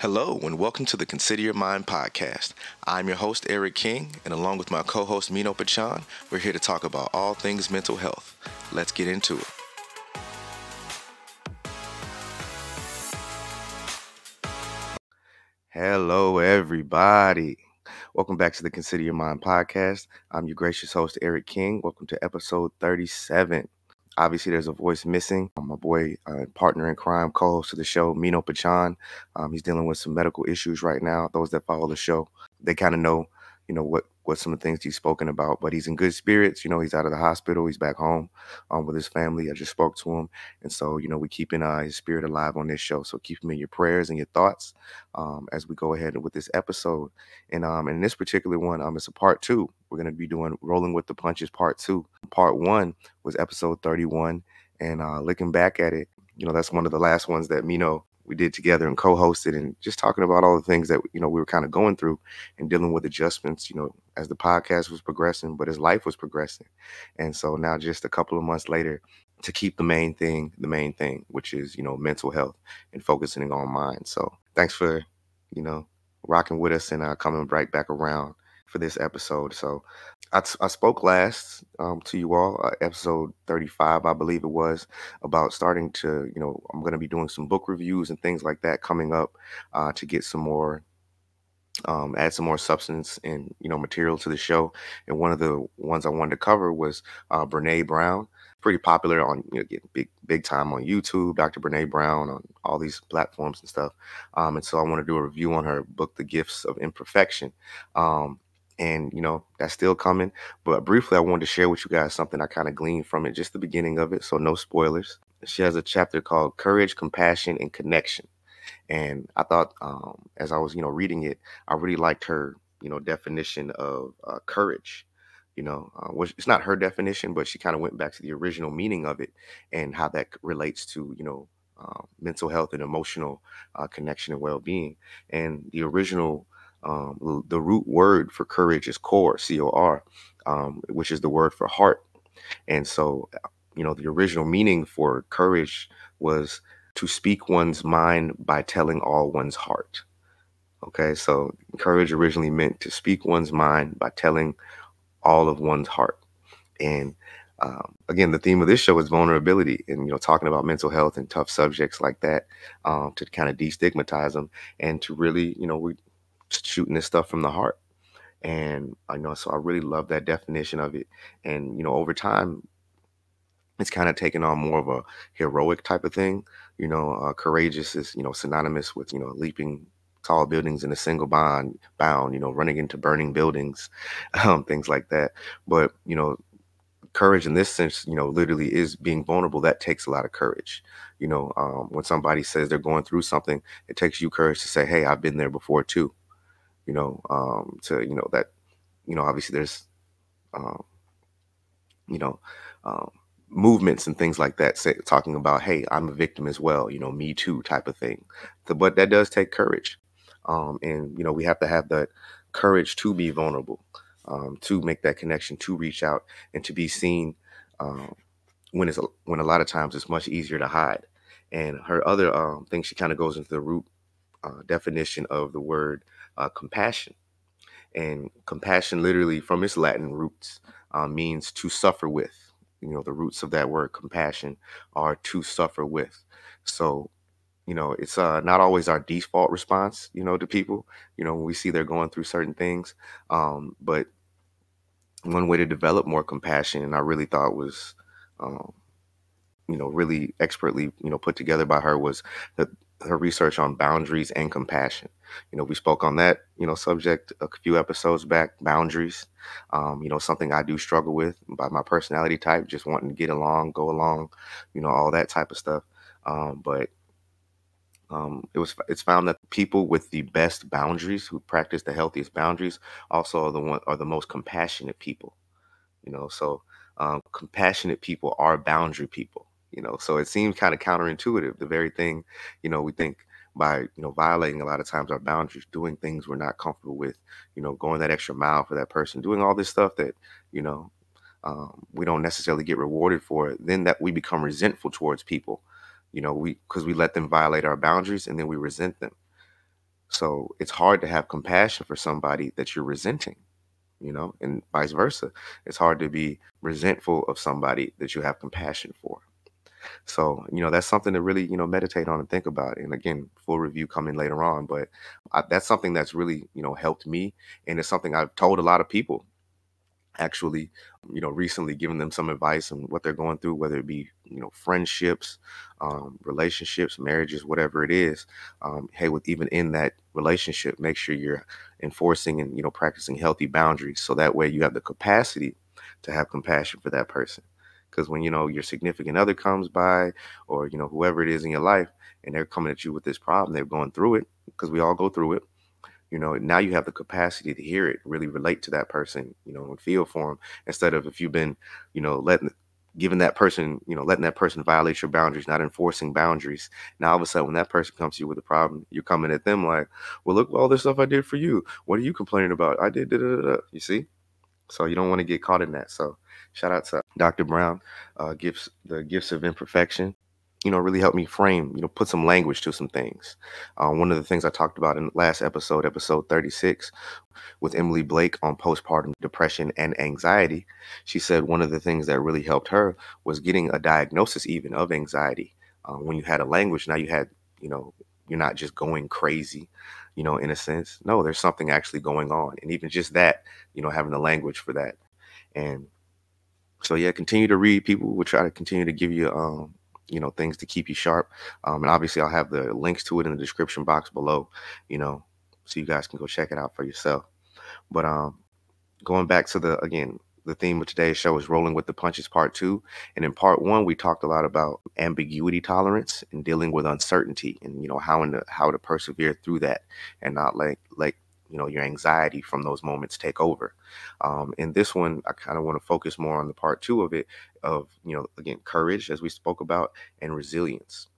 Hello, and welcome to the Consider Your Mind podcast. I'm your host, Eric King, and along with my co host, Mino Pachan, we're here to talk about all things mental health. Let's get into it. Hello, everybody. Welcome back to the Consider Your Mind podcast. I'm your gracious host, Eric King. Welcome to episode 37. Obviously, there's a voice missing. My boy, uh, partner in crime, co-host of the show, Mino Pachan. Um, he's dealing with some medical issues right now. Those that follow the show, they kind of know, you know, what what some of the things he's spoken about. But he's in good spirits. You know, he's out of the hospital. He's back home um, with his family. I just spoke to him, and so you know, we keeping uh, his spirit alive on this show. So keep him in your prayers and your thoughts um, as we go ahead with this episode. And um, in this particular one, um, it's a part two. We're gonna be doing rolling with the punches part two. Part one was episode thirty one, and uh, looking back at it, you know, that's one of the last ones that Mino we did together and co-hosted and just talking about all the things that you know we were kind of going through and dealing with adjustments you know as the podcast was progressing but as life was progressing. And so now just a couple of months later to keep the main thing the main thing which is you know mental health and focusing on mind. So thanks for you know rocking with us and uh, coming right back around for this episode. So I, I spoke last um, to you all, uh, episode 35, I believe it was, about starting to, you know, I'm going to be doing some book reviews and things like that coming up uh, to get some more. Um, add some more substance and you know material to the show, and one of the ones I wanted to cover was uh, Brene Brown pretty popular on you know getting big big time on YouTube, Dr. Brene Brown on all these platforms and stuff. Um, and so I want to do a review on her book, The Gifts of Imperfection. Um, and you know that's still coming. But briefly, I wanted to share with you guys something I kind of gleaned from it, just the beginning of it, so no spoilers. She has a chapter called "Courage, Compassion, and Connection," and I thought, um, as I was you know reading it, I really liked her you know definition of uh, courage. You know, uh, which it's not her definition, but she kind of went back to the original meaning of it and how that relates to you know uh, mental health and emotional uh, connection and well-being. And the original um, the root word for courage is cor, C O R, um, which is the word for heart. And so, you know, the original meaning for courage was to speak one's mind by telling all one's heart. Okay, so courage originally meant to speak one's mind by telling all of one's heart. And um, again, the theme of this show is vulnerability, and you know, talking about mental health and tough subjects like that um, to kind of destigmatize them and to really, you know, we shooting this stuff from the heart. And I know, so I really love that definition of it. And, you know, over time, it's kind of taken on more of a heroic type of thing. You know, uh, courageous is, you know, synonymous with, you know, leaping tall buildings in a single bond bound, you know, running into burning buildings, um, things like that. But, you know, courage in this sense, you know, literally is being vulnerable. That takes a lot of courage. You know, um, when somebody says they're going through something, it takes you courage to say, Hey, I've been there before too you know, um, to you know that, you know, obviously there's, um, you know, um, movements and things like that, say, talking about, hey, I'm a victim as well, you know, me too type of thing. So, but that does take courage, um, and you know, we have to have that courage to be vulnerable, um, to make that connection, to reach out, and to be seen. Um, when it's when a lot of times it's much easier to hide. And her other um, thing, she kind of goes into the root uh, definition of the word uh, compassion. And compassion, literally from its Latin roots, uh, means to suffer with. You know, the roots of that word compassion are to suffer with. So, you know, it's uh, not always our default response, you know, to people, you know, when we see they're going through certain things. Um, but one way to develop more compassion, and I really thought was, um, you know, really expertly, you know, put together by her was her research on boundaries and compassion. You know, we spoke on that, you know, subject a few episodes back, boundaries. Um, you know, something I do struggle with by my personality type, just wanting to get along, go along, you know, all that type of stuff. Um, but um, it was it's found that people with the best boundaries, who practice the healthiest boundaries, also are the one are the most compassionate people. You know, so um, compassionate people are boundary people you know so it seems kind of counterintuitive the very thing you know we think by you know violating a lot of times our boundaries doing things we're not comfortable with you know going that extra mile for that person doing all this stuff that you know um, we don't necessarily get rewarded for then that we become resentful towards people you know we because we let them violate our boundaries and then we resent them So it's hard to have compassion for somebody that you're resenting, you know, and vice versa. It's hard to be resentful of somebody that you have compassion for. So, you know, that's something to really, you know, meditate on and think about. And again, full review coming later on, but I, that's something that's really, you know, helped me. And it's something I've told a lot of people actually, you know, recently giving them some advice on what they're going through, whether it be, you know, friendships, um, relationships, marriages, whatever it is. Um, hey, with even in that relationship, make sure you're enforcing and, you know, practicing healthy boundaries. So that way you have the capacity to have compassion for that person. Because when, you know, your significant other comes by or, you know, whoever it is in your life and they're coming at you with this problem, they're going through it because we all go through it you know now you have the capacity to hear it really relate to that person you know and feel for them instead of if you've been you know letting giving that person you know letting that person violate your boundaries not enforcing boundaries. Now all of a sudden when that person comes to you with a problem you're coming at them like well look all this stuff i did for you. What are you complaining about? I did da, da, da, you see? So you don't want to get caught in that. So shout out to dr brown uh, gifts the gifts of imperfection you know, really helped me frame, you know, put some language to some things. Uh, one of the things I talked about in last episode, episode 36, with Emily Blake on postpartum depression and anxiety, she said one of the things that really helped her was getting a diagnosis even of anxiety. Uh, when you had a language, now you had, you know, you're not just going crazy, you know, in a sense. No, there's something actually going on. And even just that, you know, having the language for that. And so, yeah, continue to read. People will try to continue to give you um, you know things to keep you sharp. Um, and obviously i'll have the links to it in the description box below you know so you guys can go check it out for yourself. But um going back to the again the theme of today's show is rolling with the punches part two. And in part one we talked a lot about ambiguity tolerance and dealing with uncertainty and you know how the, how to persevere through that and not like like you know your anxiety from those moments take over. Um, in this one i kind of want to focus more on the part two of it of you know again courage as we spoke about and resilience.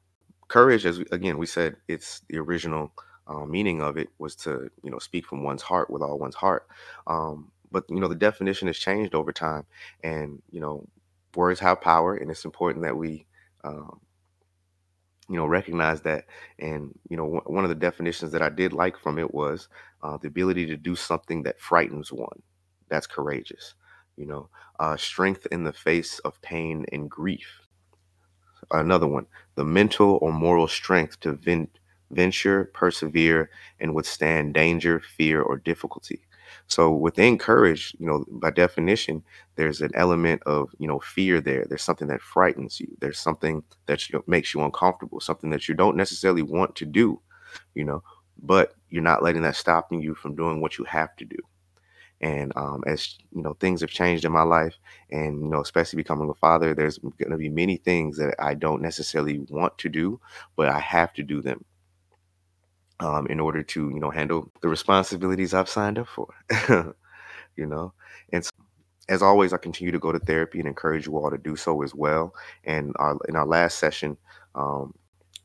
Courage as we, again we said it's the original uh, meaning of it was to you know speak from one's heart with all one's heart. Um, but you know the definition has changed over time and you know words have power and it's important that we um, you know recognize that. And you know one of the definitions that i did like from it was uh, the ability to do something that frightens one that's courageous you know uh, strength in the face of pain and grief another one the mental or moral strength to vent, venture persevere and withstand danger fear or difficulty so within courage, you know, by definition, there's an element of, you know, fear there. There's something that frightens you. There's something that you, makes you uncomfortable, something that you don't necessarily want to do, you know, but you're not letting that stop you from doing what you have to do. And um, as you know, things have changed in my life, and you know, especially becoming a father, there's going to be many things that I don't necessarily want to do, but I have to do them um, in order to you know handle the responsibilities I've signed up for. you know, and so, as always, I continue to go to therapy and encourage you all to do so as well. And our, in our last session, um,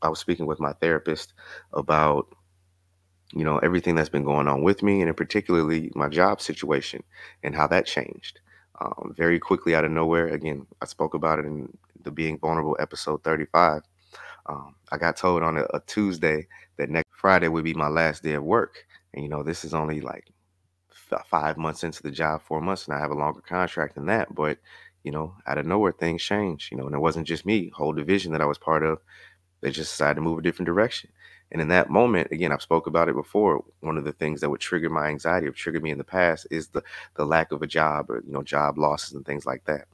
I was speaking with my therapist about you know everything that's been going on with me, and in particularly my job situation and how that changed. Um, very quickly out of nowhere, again, I spoke about it in the Being Vulnerable episode 35. Um, I got told on a, a Tuesday that next Friday would be my last day of work. And, you know, this is only like f- five months into the job, four months, and I have a longer contract than that. But, you know, out of nowhere, things change, you know, and it wasn't just me, whole division that I was part of, they just decided to move a different direction. And in that moment, again, I've spoke about it before. One of the things that would trigger my anxiety, or triggered me in the past, is the the lack of a job, or you know, job losses and things like that.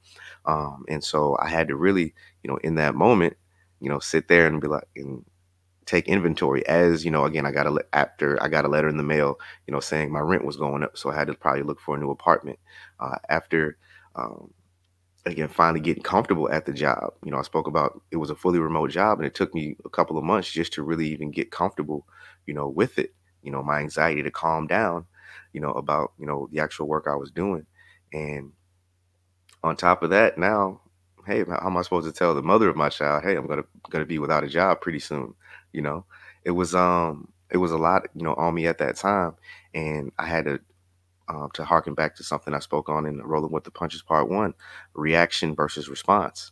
Um, and so I had to really, you know, in that moment, you know, sit there and be like, and take inventory as you know again i got a after i got a letter in the mail you know saying my rent was going up so i had to probably look for a new apartment uh, after um, again finally getting comfortable at the job. You know i spoke about it was a fully remote job and it took me a couple of months just to really even get comfortable you know with it. You know my anxiety to calm down you know about you know the actual work i was doing. And on top of that now hey how am i supposed to tell the mother of my child hey i'm gonna gonna be without a job pretty soon you know? It was um it was a lot you know on me at that time and i had to um, to harken back to something i spoke on in rolling with the punches part one reaction versus response.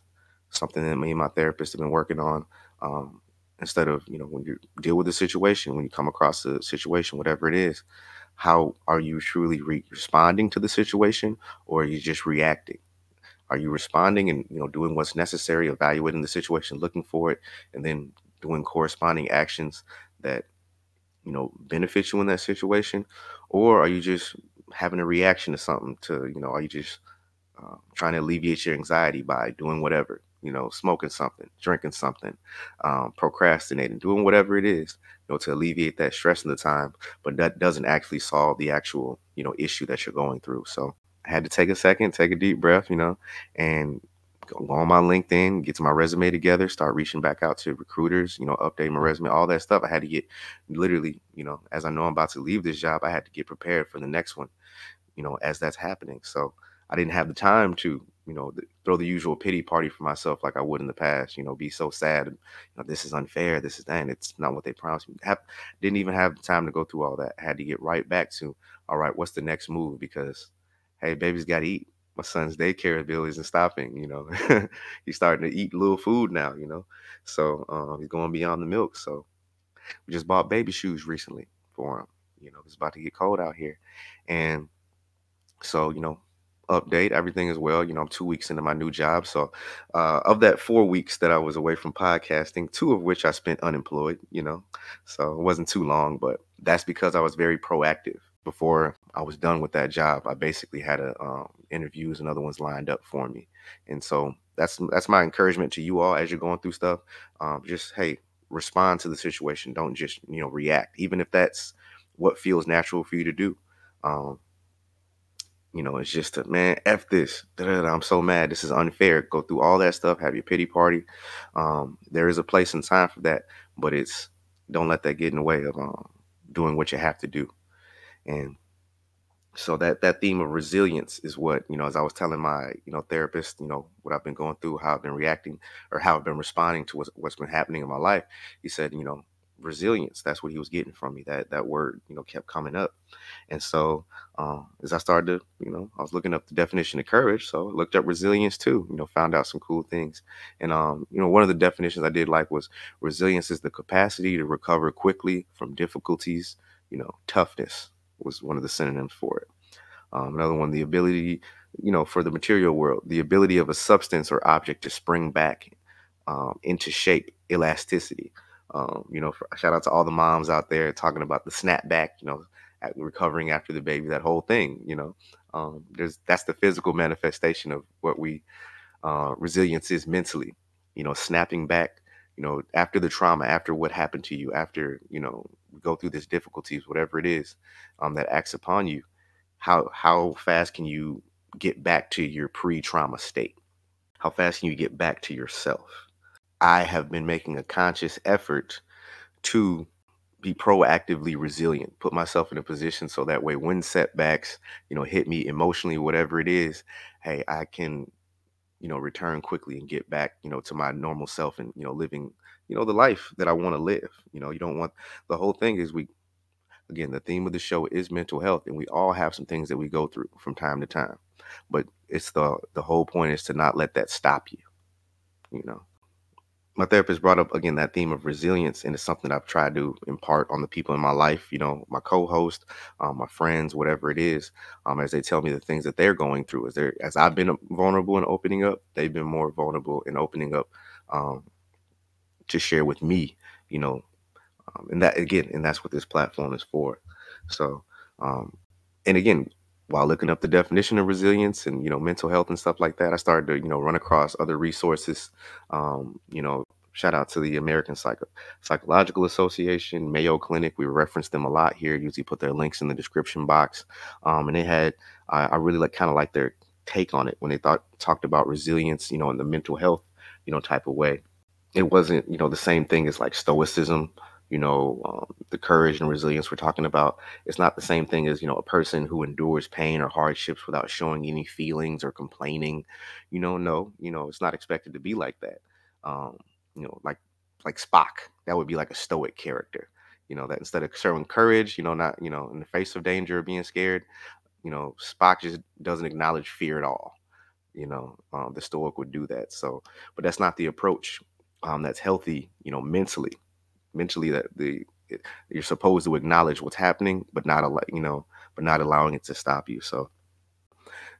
Something that me and my therapist have been working on um, instead of you know when you deal with a situation when you come across a situation whatever it is how are you truly re- responding to the situation or are you just reacting? Are you responding and you know doing what's necessary evaluating the situation looking for it and then doing corresponding actions that you know benefit you in that situation? Or are you just having a reaction to something to you know are you just uh, trying to alleviate your anxiety by doing whatever you know smoking something drinking something um, procrastinating doing whatever it is you know to alleviate that stress in the time but that doesn't actually solve the actual you know issue that you're going through. So i had to take a second take a deep breath you know and go on my linkedin get to my resume together start reaching back out to recruiters you know update my resume all that stuff i had to get literally you know as i know i'm about to leave this job i had to get prepared for the next one you know as that's happening so I didn't have the time to, you know, throw the usual pity party for myself like I would in the past. You know, be so sad. You know, this is unfair. This is. And it's not what they promised me. Have, didn't even have the time to go through all that. I had to get right back to, all right, what's the next move? Because, hey, baby's got to eat. My son's daycare bill isn't stopping. You know, he's starting to eat little food now. You know, so um, he's going beyond the milk. So we just bought baby shoes recently for him. You know, it's about to get cold out here, and so you know update. Everything as well. You know, I'm two weeks into my new job. So, uh, of that four weeks that I was away from podcasting, two of which I spent unemployed, you know, so it wasn't too long, but that's because I was very proactive. Before I was done with that job, I basically had a, um, interviews and other ones lined up for me. And so that's that's my encouragement to you all as you're going through stuff. Um, just hey, respond to the situation. Don't just you know react, even if that's what feels natural for you to do. Um, you know, it's just a man, F this. I'm so mad. This is unfair. Go through all that stuff, have your pity party. Um, there is a place and time for that, but it's don't let that get in the way of um, doing what you have to do. And so that that theme of resilience is what you know as i was telling my you know therapist you know what i've been going through how i've been reacting or how i've been responding to what's, what's been happening in my life he said you know resilience that's what he was getting from me that that word you know kept coming up. And so um, as i started to you know i was looking up the definition of courage so I looked up resilience too you know found out some cool things. And um, you know one of the definitions i did like was resilience is the capacity to recover quickly from difficulties you know toughness was one of the synonyms for it um, another one the ability you know for the material world the ability of a substance or object to spring back um, into shape elasticity um, you know, for, shout out to all the moms out there talking about the snapback, you know, recovering after the baby, that whole thing, you know. Um, there's that's the physical manifestation of what we uh, resilience is mentally, you know, snapping back, you know, after the trauma, after what happened to you, after you know, go through this difficulties, whatever it is um, that acts upon you. How how fast can you get back to your pre-trauma state? How fast can you get back to yourself? I have been making a conscious effort to be proactively resilient, put myself in a position so that way when setbacks, you know, hit me emotionally, whatever it is, hey, I can, you know, return quickly and get back, you know, to my normal self and, you know, living, you know, the life that I want to live. You know, you don't want the whole thing is we again, the theme of the show is mental health and we all have some things that we go through from time to time. But it's the the whole point is to not let that stop you, you know my therapist brought up again that theme of resilience, and it's something I've tried to impart on the people in my life. You know, my co-host, um, my friends, whatever it is, um, as they tell me the things that they're going through. As they as I've been vulnerable in opening up, they've been more vulnerable in opening up um, to share with me. You know, um, and that again, and that's what this platform is for. So, um, and again, while looking up the definition of resilience and you know mental health and stuff like that, I started to you know run across other resources. Um, you know, shout out to the American Psycho- Psychological Association, Mayo Clinic. We reference them a lot here. Usually put their links in the description box. Um, and they had I, I really like kind of like their take on it when they thought talked about resilience. You know, in the mental health you know type of way. It wasn't you know the same thing as like stoicism you know, um, the courage and resilience we're talking about. It's not the same thing as, you know, a person who endures pain or hardships without showing any feelings or complaining. You know, no, you know, it's not expected to be like that. Um, you know, like like Spock, that would be like a stoic character. You know, that instead of showing courage, you know, not, you know, in the face of danger or being scared, you know, Spock just doesn't acknowledge fear at all. You know, um, the stoic would do that. So, but that's not the approach um, that's healthy, you know, mentally mentally that the it, you're supposed to acknowledge what's happening, but not allow you know, but not allowing it to stop you. So,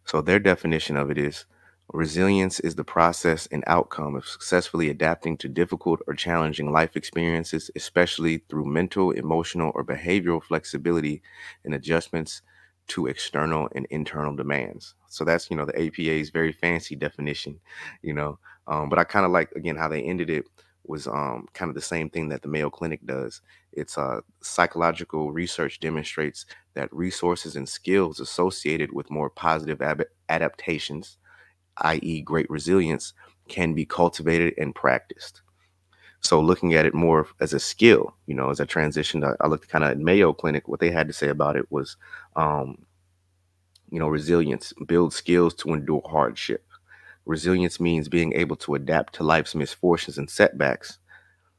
so their definition of it is resilience is the process and outcome of successfully adapting to difficult or challenging life experiences, especially through mental, emotional, or behavioral flexibility and adjustments to external and internal demands. So that's you know the APA's very fancy definition, you know. Um, but I kind of like again how they ended it was um, kind of the same thing that the Mayo Clinic does. It's uh, psychological research demonstrates that resources and skills associated with more positive ab- adaptations, i.e., great resilience, can be cultivated and practiced. So looking at it more as a skill, you know, as I transitioned, I, looked kind of at Mayo Clinic. What they had to say about it was, um, you know, resilience, build skills to endure hardship. Resilience means being able to adapt to life's misfortunes and setbacks.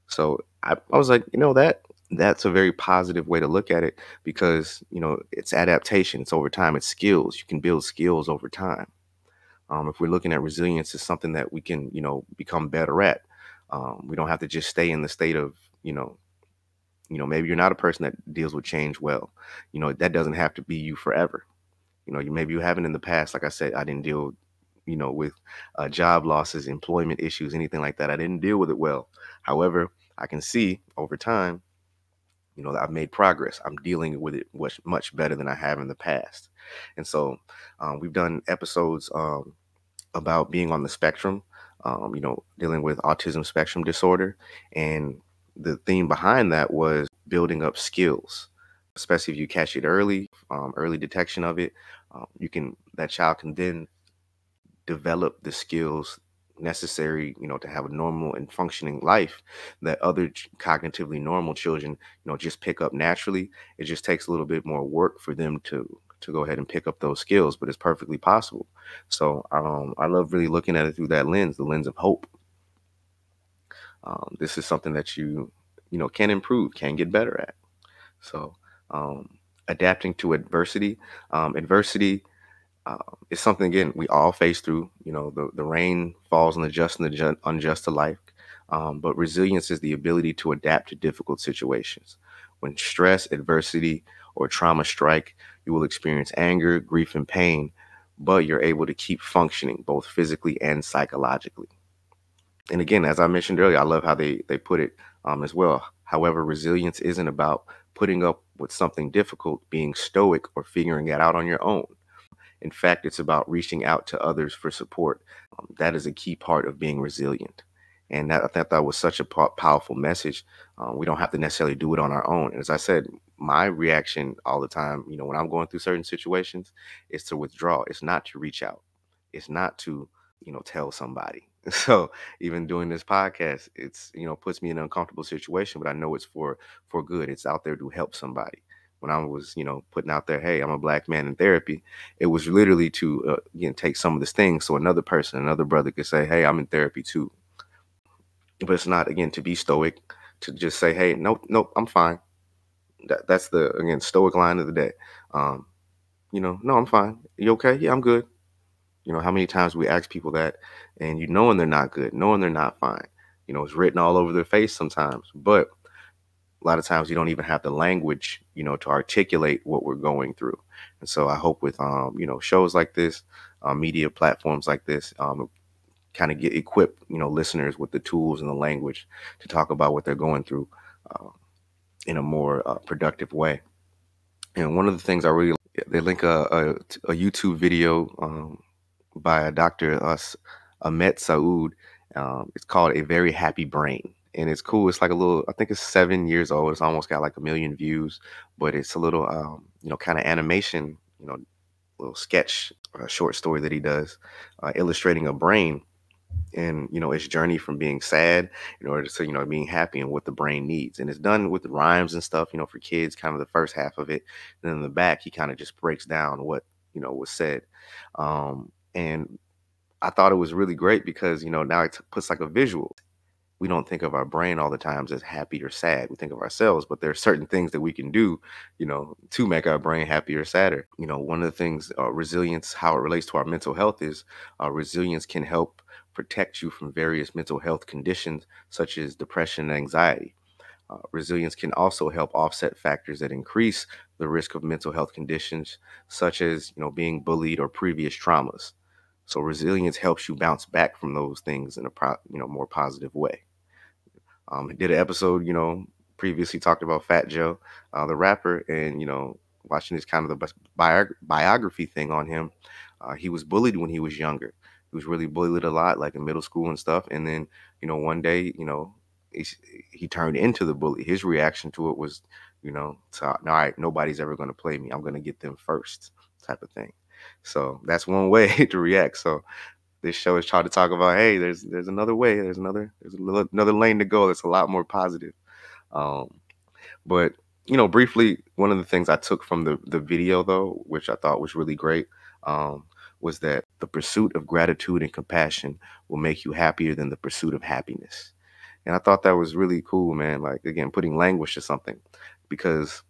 So I, I was like, you know, that that's a very positive way to look at it because you know it's adaptation, it's over time, it's skills. You can build skills over time. Um, if we're looking at resilience as something that we can, you know, become better at, um, we don't have to just stay in the state of, you know, you know, maybe you're not a person that deals with change well. You know, that doesn't have to be you forever. You know, you maybe you haven't in the past. Like I said, I didn't deal you know, with uh, job losses, employment issues, anything like that. I didn't deal with it well. However, I can see over time, you know, that I've made progress. I'm dealing with it much, much better than I have in the past. And so um, we've done episodes um, about being on the spectrum, um, you know, dealing with autism spectrum disorder. And the theme behind that was building up skills, especially if you catch it early, um, early detection of it. Um, you can, that child can then develop the skills necessary you know to have a normal and functioning life that other cognitively normal children you know just pick up naturally. It just takes a little bit more work for them to to go ahead and pick up those skills but it's perfectly possible. So um i love really looking at it through that lens the lens of hope. Um, this is something that you you know can improve can get better at. So um adapting to adversity um adversity uh, it's something again we all face through. You know, the the rain falls on the just and the ju- unjust alike. Um, but resilience is the ability to adapt to difficult situations. When stress, adversity, or trauma strike, you will experience anger, grief, and pain, but you're able to keep functioning both physically and psychologically. And again, as I mentioned earlier, I love how they they put it um, as well. However, resilience isn't about putting up with something difficult, being stoic, or figuring it out on your own. In fact, it's about reaching out to others for support. Um, that is a key part of being resilient. And that, I thought that was such a powerful message. Um, we don't have to necessarily do it on our own. And as I said, my reaction all the time, you know, when I'm going through certain situations, is to withdraw. It's not to reach out. It's not to, you know, tell somebody. So even doing this podcast, it's you know puts me in an uncomfortable situation, but I know it's for for good. It's out there to help somebody when I was, you know, putting out there, hey, I'm a black man in therapy, it was literally to uh, again take some of this thing so another person, another brother could say, hey, I'm in therapy too. But it's not again to be stoic, to just say, hey, nope, nope, I'm fine. That, that's the again stoic line of the day. Um, you know, no, I'm fine. You okay? Yeah, I'm good. You know, how many times we ask people that, and you knowing they're not good, knowing they're not fine. You know, it's written all over their face sometimes, but a lot of times you don't even have the language, you know, to articulate what we're going through. And so I hope with, um, you know, shows like this, uh, media platforms like this, um, kind of get equip, you know, listeners with the tools and the language to talk about what they're going through uh, in a more uh, productive way. And one of the things I really, they link a, a, a YouTube video um, by a Dr. us Amit Sood. Um, it's called A Very Happy Brain and it's cool. It's like a little, I think it's seven years old. It's almost got like a million views, but it's a little, um, you know, kind of animation, you know, little sketch, a short story that he does, uh, illustrating a brain and you know its journey from being sad in order to you know being happy and what the brain needs and it's done with rhymes and stuff you know for kids kind of the first half of it and then in the back he kind of just breaks down what you know was said um and i thought it was really great because you know now it puts like a visual we don't think of our brain all the times as happy or sad. We think of ourselves, but there are certain things that we can do, you know, to make our brain happier or sadder. You know, one of the things, uh, resilience, how it relates to our mental health is uh, resilience can help protect you from various mental health conditions such as depression and anxiety. Uh, resilience can also help offset factors that increase the risk of mental health conditions, such as you know being bullied or previous traumas. So resilience helps you bounce back from those things in a pro- you know more positive way. Um, did an episode, you know, previously talked about Fat Joe, uh, the rapper, and you know, watching this kind of the biog- biography thing on him. Uh, he was bullied when he was younger. He was really bullied a lot, like in middle school and stuff. And then, you know, one day, you know, he, he turned into the bully. His reaction to it was, you know, to, all right, nobody's ever going to play me. I'm going to get them first, type of thing. So that's one way to react. So this show is trying to talk about, hey, there's there's another way, there's another there's little, another lane to go. That's a lot more positive. Um, but you know, briefly, one of the things I took from the the video though, which I thought was really great, um, was that the pursuit of gratitude and compassion will make you happier than the pursuit of happiness. And I thought that was really cool, man. Like again, putting language to something, because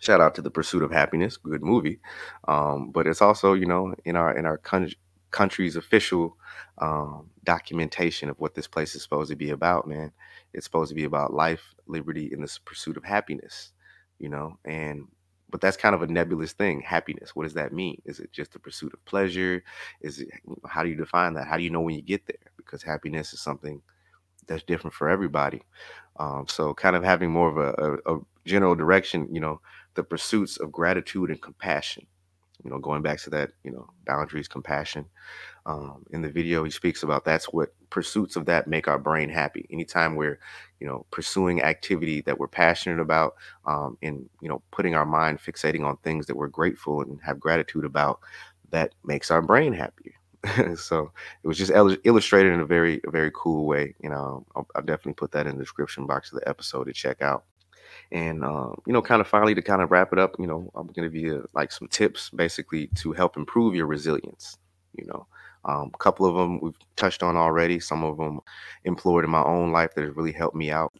shout out to the pursuit of happiness, good movie. Um, but it's also, you know, in our in our country country's official um, documentation of what this place is supposed to be about, man. It's supposed to be about life, liberty, and the pursuit of happiness, you know. And but that's kind of a nebulous thing. Happiness. What does that mean? Is it just the pursuit of pleasure? Is it how do you define that? How do you know when you get there? Because happiness is something that's different for everybody. Um, so kind of having more of a, a, a general direction, you know, the pursuits of gratitude and compassion you know, going back to that, you know, boundaries, compassion. Um, in the video, he speaks about that's what pursuits of that make our brain happy. Anytime we're, you know, pursuing activity that we're passionate about, um, and you know, putting our mind fixating on things that we're grateful and have gratitude about, that makes our brain happier. so it was just illustrated in a very, very cool way. You know, I'll, I'll definitely put that in the description box of the episode to check out. And um, you know, kind of finally to kind of wrap it up, you know, I'm going to give you like some tips basically to help improve your resilience. You know, um, a couple of them we've touched on already. Some of them employed in my own life that have really helped me out.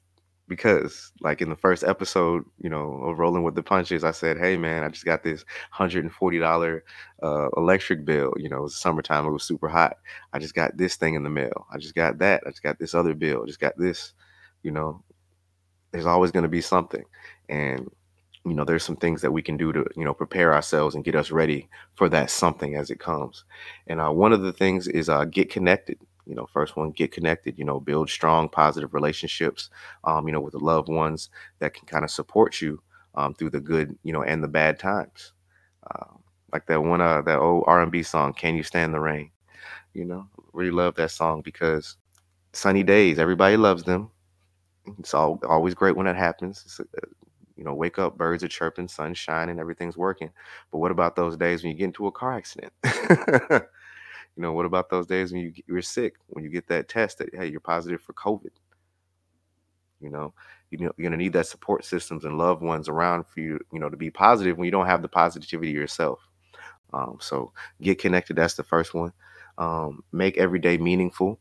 Because, like in the first episode, you know, of Rolling with the Punches, I said, "Hey, man, I just got this hundred and forty dollar uh, electric bill. You know, it was summertime; it was super hot. I just got this thing in the mail. I just got that. I just got this other bill. I just got this. You know, there's always going to be something. And you know there's some things that we can do to you know prepare ourselves and get us ready for that something as it comes. And uh, one of the things is uh, get connected. You know first one get connected you know build strong positive relationships um, you know with the loved ones that can kind of support you um, through the good you know and the bad times. Uh, like that one uh that old r&b song can you stand the rain? You know really love that song because sunny days everybody loves them it's all, always great when that happens. Uh, you know, wake up, birds are chirping, sunshine, and everything's working. But what about those days when you get into a car accident? you know, what about those days when you, you're sick, when you get that test that, hey, you're positive for COVID? You know, you know, you're gonna need that support systems and loved ones around for you, you know, to be positive when you don't have the positivity yourself. Um, so get connected. That's the first one. Um, make every day meaningful.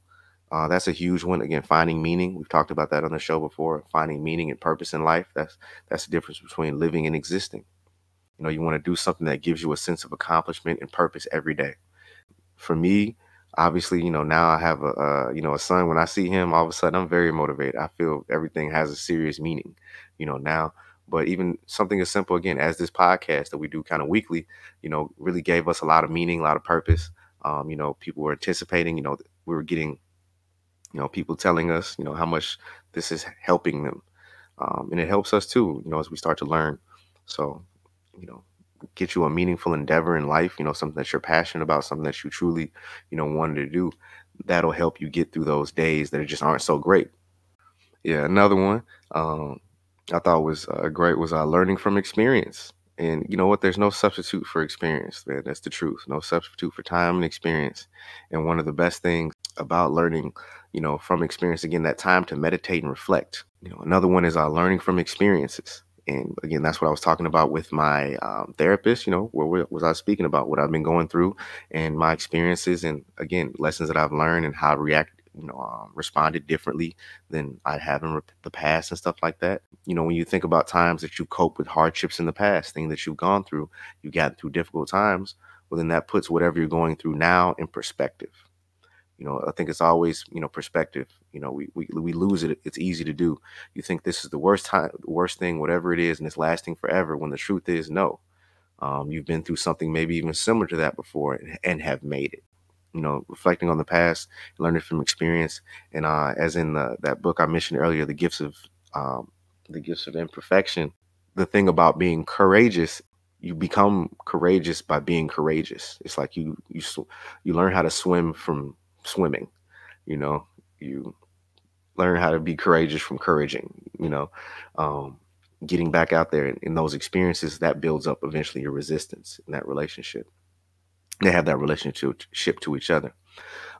Uh, that's a huge one. Again, finding meaning. We've talked about that on the show before. Finding meaning and purpose in life. That's that's the difference between living and existing. You know, you want to do something that gives you a sense of accomplishment and purpose every day. For me, obviously, you know, now I have a you know a son. When I see him, all of a sudden I'm very motivated. I feel everything has a serious meaning. You know, now. But even something as simple again as this podcast that we do kind of weekly, you know, really gave us a lot of meaning, a lot of purpose. Um, you know, people were anticipating. You know, we were getting you know, people telling us, you know, how much this is helping them. Um, and it helps us too, you know, as we start to learn. So, you know, get you a meaningful endeavor in life, you know, something that you're passionate about, something that you truly, you know, wanted to do. That'll help you get through those days that just aren't so great. Yeah, another one um, I thought was uh, great was uh, learning from experience. And you know what? There's no substitute for experience, man. That's the truth. No substitute for time and experience. And one of the best things about learning, you know, from experience, again, that time to meditate and reflect. You know, another one is uh, learning from experiences. And again, that's what I was talking about with my um, therapist. You know, where was I speaking about what I've been going through and my experiences, and again, lessons that I've learned and how I react you know um, responded differently than I have in the past and stuff like that. You know, when you think about times that you cope with hardships in the past, things that you've gone through, you got through difficult times. Well, then that puts whatever you're going through now in perspective. You know, I think it's always, you know, perspective. You know, we, we, we lose it. It's easy to do. You think this is the worst time, worst thing, whatever it is, and it's lasting forever. When the truth is, no. Um, you've been through something maybe even similar to that before and, and have made it. You know, reflecting on the past, learning from experience, and uh, as in the, that book I mentioned earlier, the gifts of um, the gifts of imperfection. The thing about being courageous you become courageous by being courageous. It's like you you you learn how to swim from swimming. You know, you learn how to be courageous from couraging. You know, um, getting back out there in, those experiences that builds up eventually your resistance in that relationship. They have that relationship to each other.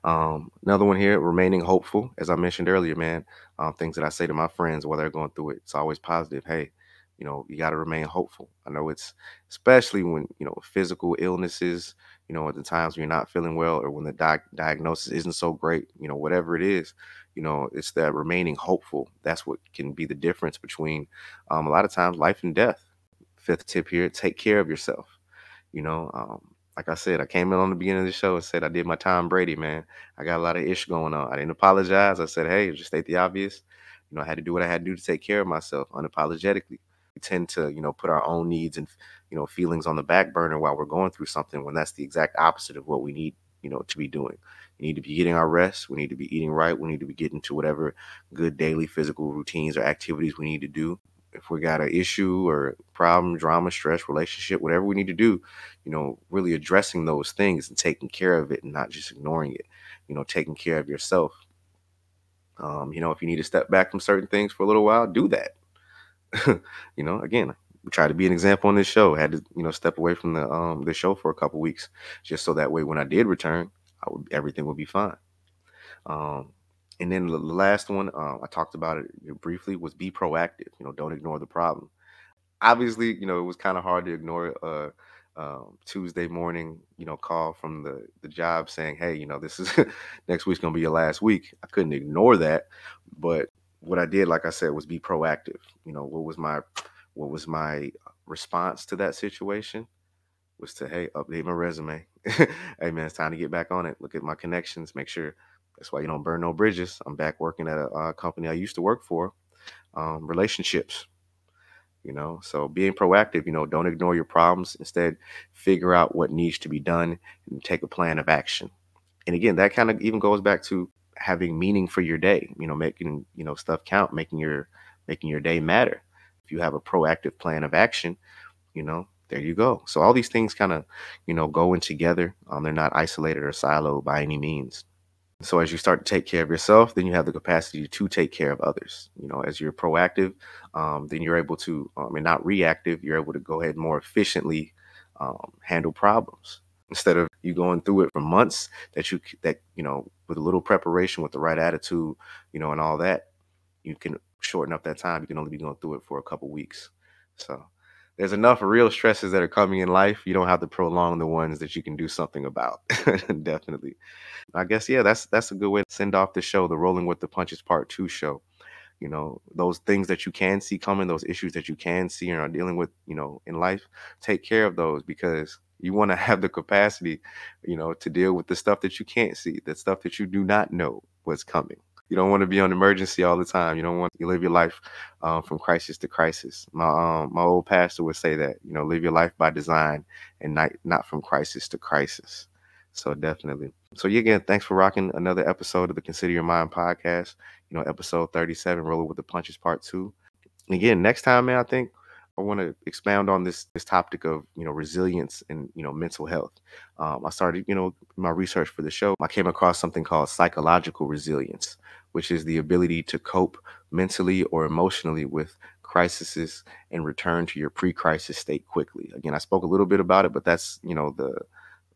Um, another one here, remaining hopeful. As I mentioned earlier, man, um, things that I say to my friends while they're going through it, it's always positive. Hey, you know, you got to remain hopeful. I know it's especially when, you know, physical illnesses, you know, at the times when you're not feeling well or when the di- diagnosis isn't so great, you know, whatever it is, you know, it's that remaining hopeful. That's what can be the difference between um, a lot of times life and death. Fifth tip here take care of yourself. You know, um, like I said, I came in on the beginning of the show and said I did my Tom Brady, man. I got a lot of ish going on. I didn't apologize. I said, hey, just state the obvious. You know, I had to do what I had to do to take care of myself unapologetically tend to you know put our own needs and you know feelings on the back burner while we're going through something when that's the exact opposite of what we need you know to be doing. We need to be getting our rest we need to be eating right we need to be getting to whatever good daily physical routines or activities we need to do. If we got an issue or problem drama stress relationship whatever we need to do you know really addressing those things and taking care of it and not just ignoring it you know taking care of yourself. Um, you know if you need to step back from certain things for a little while do that you know, again, we try to be an example on this show. I had to, you know, step away from the um the show for a couple weeks just so that way when I did return, I would everything would be fine. Um, and then the last one uh, I talked about it briefly was be proactive. You know, don't ignore the problem. Obviously, you know, it was kind of hard to ignore uh, um, Tuesday morning, you know, call from the the job saying, "Hey, you know, this is next week's gonna be your last week." I couldn't ignore that, but what I did, like I said, was be proactive. You know, what was my what was my response to that situation was to hey, update my resume. hey man, it's time to get back on it. Look at my connections. Make sure that's why you don't burn no bridges. I'm back working at a, a company I used to work for. Um, relationships, you know. So being proactive, you know, don't ignore your problems. Instead, figure out what needs to be done and take a plan of action. And again, that kind of even goes back to having meaning for your day you know making you know stuff count making your making your day matter. If you have a proactive plan of action you know there you go. So all these things kind of you know go in together. Um, they're not isolated or siloed by any means. So as you start to take care of yourself then you have the capacity to take care of others. You know as you're proactive um, then you're able to um, and not reactive you're able to go ahead more efficiently um, handle problems. Instead of you going through it for months that you that you know with a little preparation with the right attitude you know and all that you can shorten up that time. You can only be going through it for a couple weeks. So there's enough real stresses that are coming in life. You don't have to prolong the ones that you can do something about definitely. I guess yeah that's that's a good way to send off the show the rolling with the punches part two show. You know those things that you can see coming those issues that you can see and are dealing with you know in life take care of those because you want to have the capacity, you know, to deal with the stuff that you can't see, the stuff that you do not know what's coming. You don't want to be on emergency all the time. You don't want to live your life um, from crisis to crisis. My um, my old pastor would say that you know live your life by design and not not from crisis to crisis. So definitely. So yeah, again, thanks for rocking another episode of the Consider Your Mind podcast. You know, episode thirty seven, rolling with the punches, part two. again, next time, man, I think I want to expound on this this topic of you know resilience and you know mental health. Um, I started you know my research for the show. I came across something called psychological resilience, which is the ability to cope mentally or emotionally with crises and return to your pre-crisis state quickly. Again, I spoke a little bit about it, but that's you know the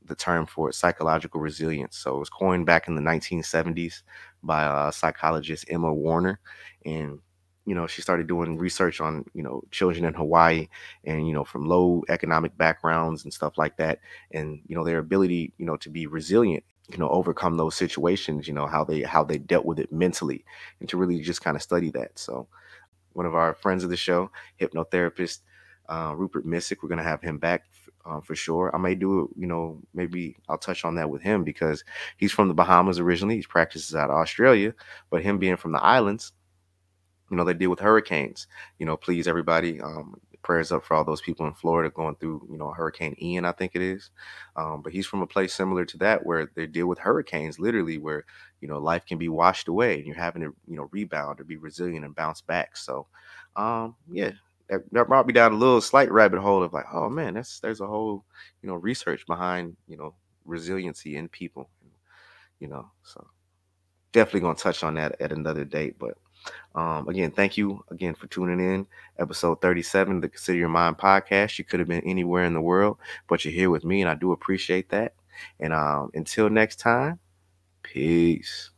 the term for it, psychological resilience. So it was coined back in the 1970s by a psychologist Emmy Werner, and you know, she started doing research on, you know, children in Hawaii and, you know, from low economic backgrounds and stuff like that. And, you know, their ability, you know, to be resilient, you know, overcome those situations, you know, how they how they dealt with it mentally and to really just kind of study that. So one of our friends of the show, hypnotherapist, uh, Rupert Missick. We're gonna have him back uh, for sure. I may do it, you know, maybe I'll touch on that with him because he's from the Bahamas originally. He practices out of Australia, but him being from the islands, you know, they deal with hurricanes. You know, please everybody, um, prayers up for all those people in Florida going through, you know, Hurricane Ian, I think it is. Um, but he's from a place similar to that where they deal with hurricanes, literally, where you know life can be washed away and you're having to, you know, rebound or be resilient and bounce back. So, um, yeah, that, that brought me down a little slight rabbit hole of like, oh man, that's there's a whole, you know, research behind, you know, resiliency in people, you know. So definitely gonna touch on that at another date, but. Um, again, thank you again for tuning in. Episode 37 of the Consider Your Mind podcast. You could have been anywhere in the world, but you're here with me, and I do appreciate that. And um, until next time, peace.